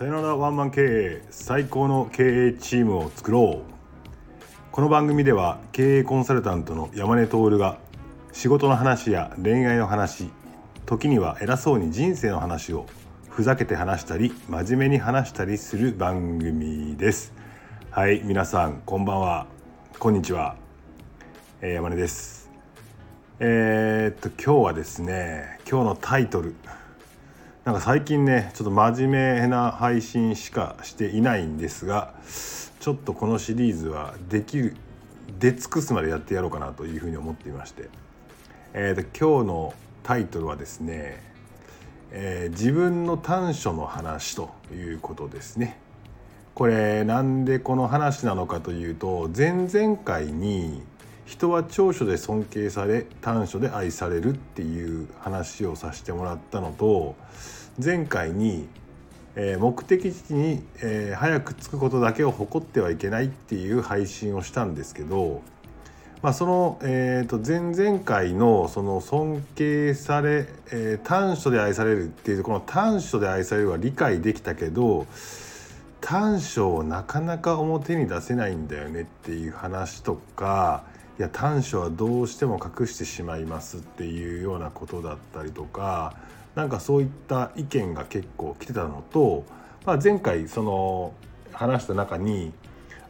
さよならワンマン経営最高の経営チームを作ろう。この番組では経営コンサルタントの山根徹が仕事の話や恋愛の話時には偉そうに人生の話をふざけて話したり真面目に話したりする番組です。はい皆さんこんばんは。こんにちは、えー、山根です。えー、っと今日はですね今日のタイトル。なんか最近ねちょっと真面目な配信しかしていないんですがちょっとこのシリーズはできる出尽くすまでやってやろうかなというふうに思っていまして、えー、と今日のタイトルはですね、えー、自分の短所の話ということですね。これなんでこの話なのかというと前々回に人は長所で尊敬され短所で愛されるっていう話をさせてもらったのと前回に、えー、目的地に、えー、早く着くことだけを誇ってはいけないっていう配信をしたんですけど、まあ、その、えー、と前々回のその尊敬され、えー、短所で愛されるっていうこの短所で愛されるは理解できたけど短所をなかなか表に出せないんだよねっていう話とかいや短所はどうしても隠してしまいますっていうようなことだったりとかなんかそういった意見が結構来てたのと、まあ、前回その話した中に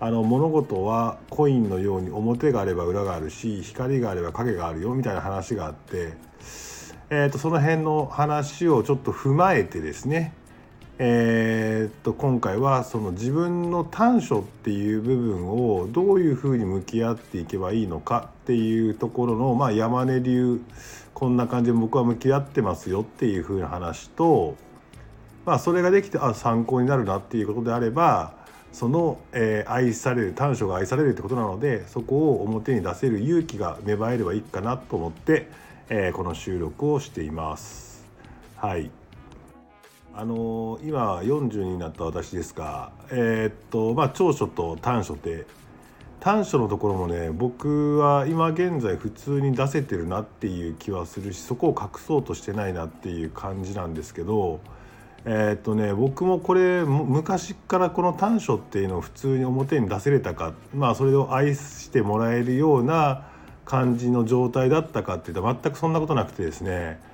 あの物事はコインのように表があれば裏があるし光があれば影があるよみたいな話があって、えー、とその辺の話をちょっと踏まえてですねえー、っと今回はその自分の短所っていう部分をどういうふうに向き合っていけばいいのかっていうところの、まあ、山根流こんな感じで僕は向き合ってますよっていうふうな話と、まあ、それができてあ参考になるなっていうことであればその、えー、愛される短所が愛されるってことなのでそこを表に出せる勇気が芽生えればいいかなと思って、えー、この収録をしています。はいあの今40になった私ですがえー、っとまあ長所と短所って短所のところもね僕は今現在普通に出せてるなっていう気はするしそこを隠そうとしてないなっていう感じなんですけどえー、っとね僕もこれ昔からこの短所っていうのを普通に表に出せれたかまあそれを愛してもらえるような感じの状態だったかっていうと全くそんなことなくてですね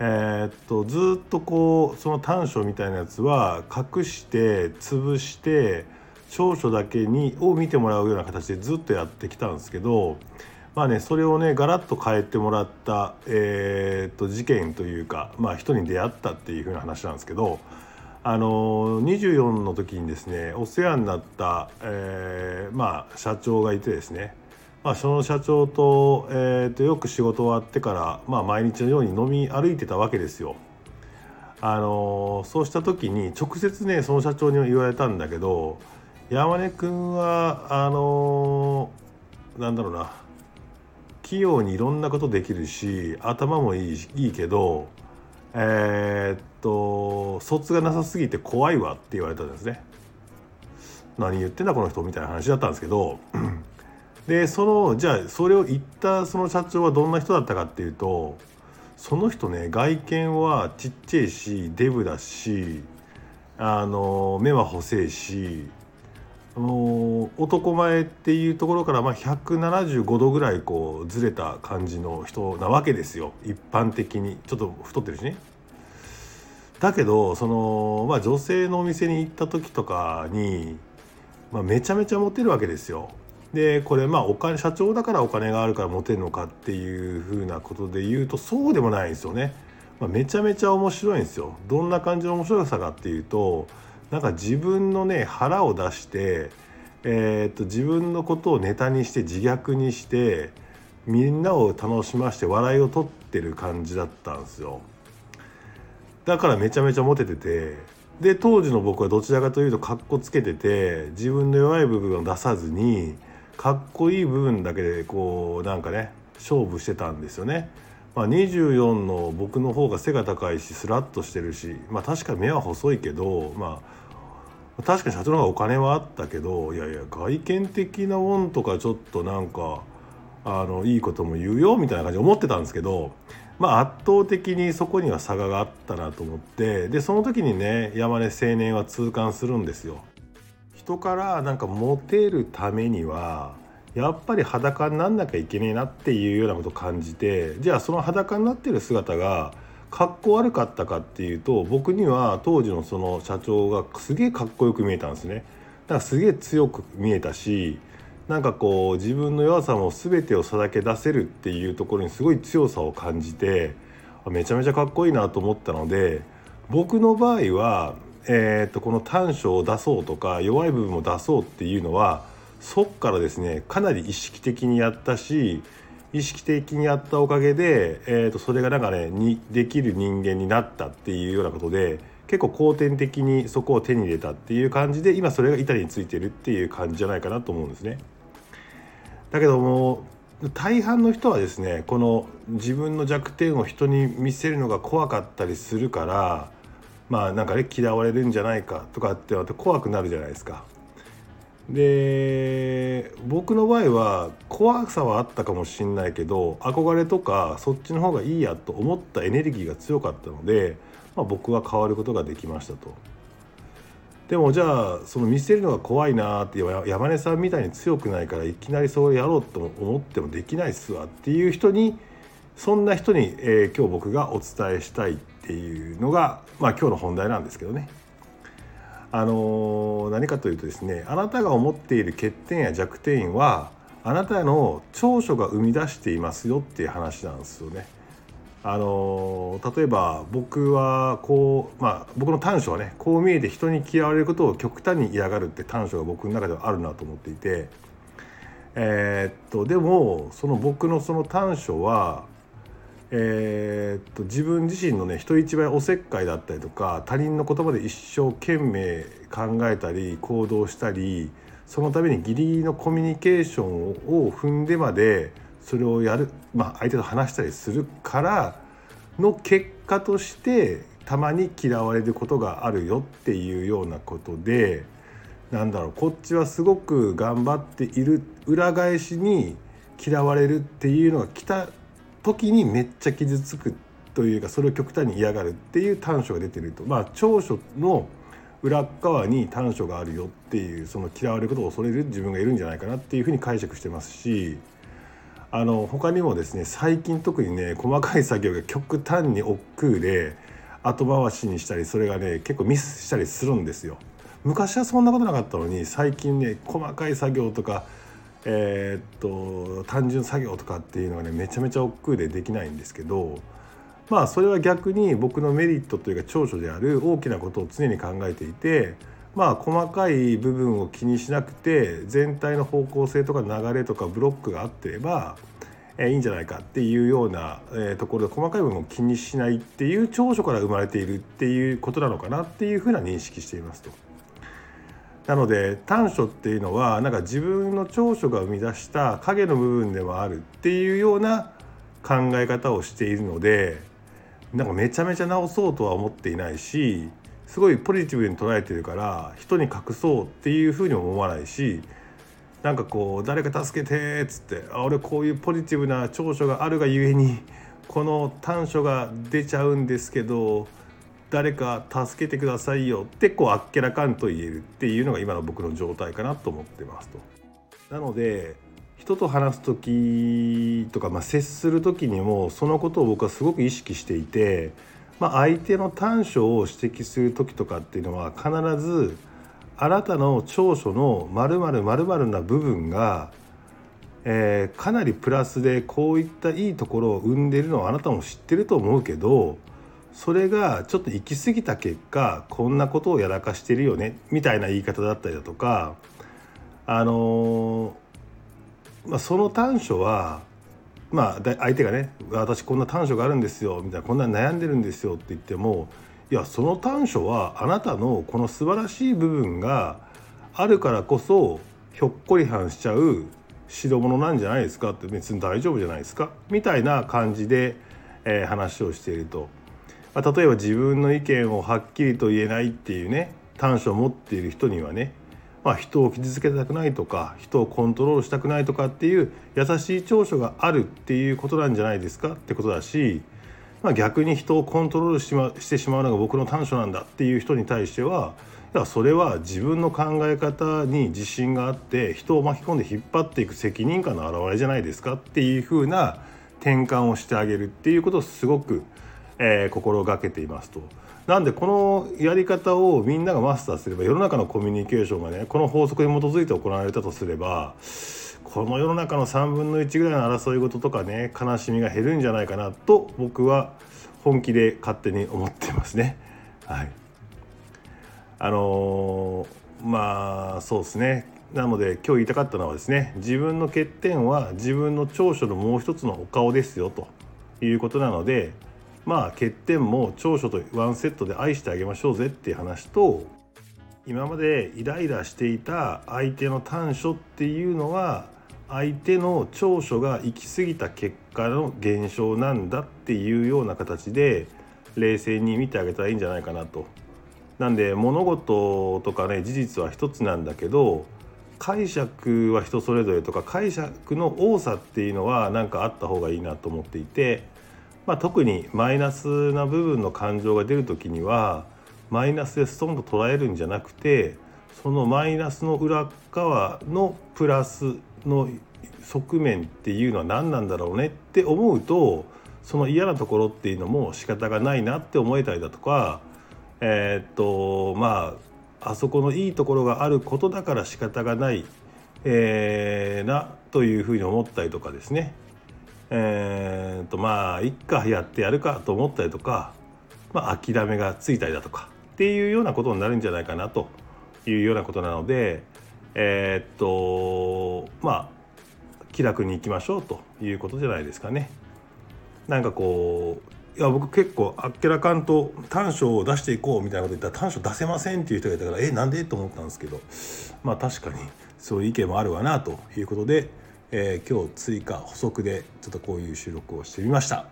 えー、っとずっとこうその短所みたいなやつは隠して潰して長所だけにを見てもらうような形でずっとやってきたんですけどまあねそれをねガラッと変えてもらった、えー、っと事件というか、まあ、人に出会ったっていう風な話なんですけど。あの24の時にですねお世話になった、えー、まあ社長がいてですねまあ、その社長と,、えー、とよく仕事終わってから、まあ、毎日のように飲み歩いてたわけですよ。あのそうした時に直接ねその社長に言われたんだけど山根君はあのなんだろうな器用にいろんなことできるし頭もいいいいけどえー、っと卒がなさすぎて怖いわって言われたんですね。何言ってんだこの人みたいな話だったんですけどでそのじゃあそれを言ったその社長はどんな人だったかっていうとその人ね外見はちっちゃいしデブだしあの目は細いし男前っていうところからまあ175度ぐらいこうずれた感じの人なわけですよ一般的にちょっと太ってるしね。だけどその、まあ、女性のお店に行った時とかに、まあ、めちゃめちゃモテるわけですよ。でこれまあお金社長だからお金があるからモテるのかっていうふうなことで言うとそうでもないんですよね。まあ、めちゃめちゃ面白いんですよ。どんな感じの面白さかっていうとなんか自分のね腹を出して、えー、っと自分のことをネタにして自虐にしてみんなを楽しまして笑いを取ってる感じだったんですよ。だからめちゃめちゃモテててで当時の僕はどちらかというとかっこつけてて自分の弱い部分を出さずにかっこいい部分だけでこうなんかね勝負してたんですよね。まあ、24の僕の方が背が高いしスラッとしてるし、まあ、確かに目は細いけど、まあ、確かに社長の方がお金はあったけどいやいや外見的なもんとかちょっとなんかあのいいことも言うよみたいな感じで思ってたんですけど、まあ、圧倒的にそこには差があったなと思ってでその時にね山根青年は痛感するんですよ。人からなんかモテるためにはやっぱり裸になんなきゃいけねえなっていうようなことを感じてじゃあその裸になってる姿がかっこ悪かったかっていうと僕には当時のその社長がすげえかっこよく見えたんですね。だからすげえ強く見えたしなんかこう自分の弱さも全てをさらけ出せるっていうところにすごい強さを感じてめちゃめちゃかっこいいなと思ったので僕の場合は、えー、とこの短所を出そうとか弱い部分を出そうっていうのはそっからですねかなり意識的にやったし意識的にやったおかげで、えー、とそれがなんかねにできる人間になったっていうようなことで結構後天的にそこを手に入れたっていう感じで今それが板についてるっていう感じじゃないかなと思うんですね。だけども大半の人はですねこの自分の弱点を人に見せるのが怖かったりするからまあなんかね嫌われるんじゃないかとかって怖くなるじゃないですか。で僕の場合は怖さはあったかもしんないけど憧れとかそっちの方がいいやと思ったエネルギーが強かったので、まあ、僕は変わることができましたと。でもじゃあその見せるのが怖いなって山根さんみたいに強くないからいきなりそれやろうと思ってもできないっすわっていう人にそんな人に、えー、今日僕がお伝えしたいっていうのが、まあ、今日の本題なんですけどね。あの何かというとですねあなたが思っている欠点や弱点はあなたの長所が生み出していますよっていう話なんですよね。あの例えば僕はこうまあ僕の短所はねこう見えて人に嫌われることを極端に嫌がるって短所が僕の中ではあるなと思っていてえー、っとでもその僕のその短所はえー、っと自分自身のね人一倍おせっかいだったりとか他人の言葉で一生懸命考えたり行動したりそのためにギリギリのコミュニケーションを踏んでまでそれをやる、まあ、相手と話したりするからの結果としてたまに嫌われることがあるよっていうようなことでなんだろうこっちはすごく頑張っている裏返しに嫌われるっていうのが来た時にめっちゃ傷つくというかそれを極端に嫌がるっていう短所が出てるとまあ長所の裏側に短所があるよっていうその嫌われることを恐れる自分がいるんじゃないかなっていうふうに解釈してますしあの他にもですね最近特にね細かい作業が極端に億劫で後回しにしたりそれがね結構ミスしたりするんですよ。昔はそんなことなかったのに最近ね細かい作業とかえー、っと単純作業とかっていうのがねめちゃめちゃ億劫でできないんですけどまあそれは逆に僕のメリットというか長所である大きなことを常に考えていてまあ細かい部分を気にしなくて全体の方向性とか流れとかブロックがあってればえいいんじゃないかっていうような、えところで細かい部分を気にしないっていう長所から生まれているっていうことなのかなっていうふうな認識していますと。なので短所っていうのはなんか自分の長所が生み出した影の部分でもあるっていうような考え方をしているのでなんかめちゃめちゃ直そうとは思っていないしすごいポジティブに捉えてるから人に隠そうっていうふうにも思わないしなんかこう誰か助けてっつってあ俺こういうポジティブな長所があるがゆえにこの短所が出ちゃうんですけど誰か助けてくださいよってこうあっけらかんと言えるっていうのが今の僕の状態かなと思ってますと。なので人と話す時とか、まあ、接する時にもそのことを僕はすごく意識していて、まあ、相手の短所を指摘する時とかっていうのは必ずあなたの長所の〇〇〇〇な部分が、えー、かなりプラスでこういったいいところを生んでいるのはあなたも知ってると思うけどそれがちょっと行き過ぎた結果こんなことをやらかしてるよねみたいな言い方だったりだとかあのまあ、その短所はまあ相手がね「私こんな短所があるんですよ」みたいな「こんな悩んでるんですよ」って言ってもいやその短所はあなたのこの素晴らしい部分があるからこそひょっこりはんしちゃう代物なんじゃないですかって別に大丈夫じゃないですかみたいな感じで、えー、話をしていると。まあ、例えば自分の意見をはっきりと言えないっていうね短所を持っている人にはねまあ、人を傷つけたくないとか人をコントロールしたくないとかっていう優しい長所があるっていうことなんじゃないですか？ってことだし、まあ、逆に人をコントロールし,、ま、してしまうのが僕の短所なんだっていう人に対してはいやそれは自分の考え方に自信があって人を巻き込んで引っ張っていく責任感の表れじゃないですか？っていうふうな転換をしてあげるっていうことをすごく、えー、心がけていますと。なんでこのやり方をみんながマスターすれば世の中のコミュニケーションがねこの法則に基づいて行われたとすればこの世の中の3分の1ぐらいの争い事とかね悲しみが減るんじゃないかなと僕は本気で勝手に思ってますね。はい、あのー、まあそうですねなので今日言いたかったのはですね自分の欠点は自分の長所のもう一つのお顔ですよということなのでまあ欠点も長所とワンセットで愛してあげましょうぜっていう話と今までイライラしていた相手の短所っていうのは相手の長所が行き過ぎた結果の現象なんだっていうような形で冷静に見てあげたらいいんじゃないかなと。なんで物事とかね事実は一つなんだけど解釈は人それぞれとか解釈の多さっていうのは何かあった方がいいなと思っていてまあ、特にマイナスな部分の感情が出る時にはマイナスでストンと捉えるんじゃなくてそのマイナスの裏側のプラスの側面っていうのは何なんだろうねって思うとその嫌なところっていうのも仕方がないなって思えたりだとかえー、っとまああそこのいいところがあることだから仕方がない、えー、なというふうに思ったりとかですね。えーとまあいっかやってやるかと思ったりとか、まあ、諦めがついたりだとかっていうようなことになるんじゃないかなというようなことなのでえー、っとまあ気楽にいきましょうということじゃないですかね。なんかこういや僕結構あっけらかんと短所を出していこうみたいなこと言ったら短所出せませんっていう人がいたからえなんで？と思ったんですけどまあ確かにそういう意見もあるわなということでえー、今日追加補足でちょっとこういう収録をしてみました。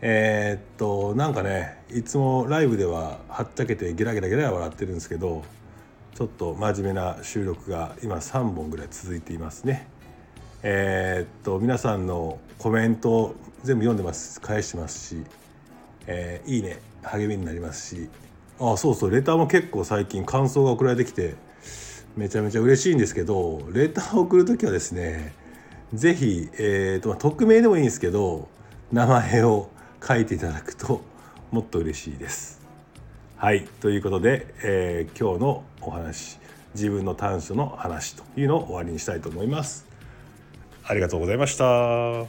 えー、っとなんかねいつもライブでははっちゃけてゲラゲラゲラ笑ってるんですけどちょっと真面目な収録が今3本ぐらい続いていますね。えー、っと皆さんのコメント全部読んでます返してますし、えー、いいね励みになりますし。あそうそうレターも結構最近感想が送られてきてめちゃめちゃ嬉しいんですけどレターを送る時はですね是非、えーと、と匿名でもいいんですけど名前を書いていただくともっと嬉しいです。はいということで、えー、今日のお話自分の短所の話というのを終わりにしたいと思います。ありがとうございました。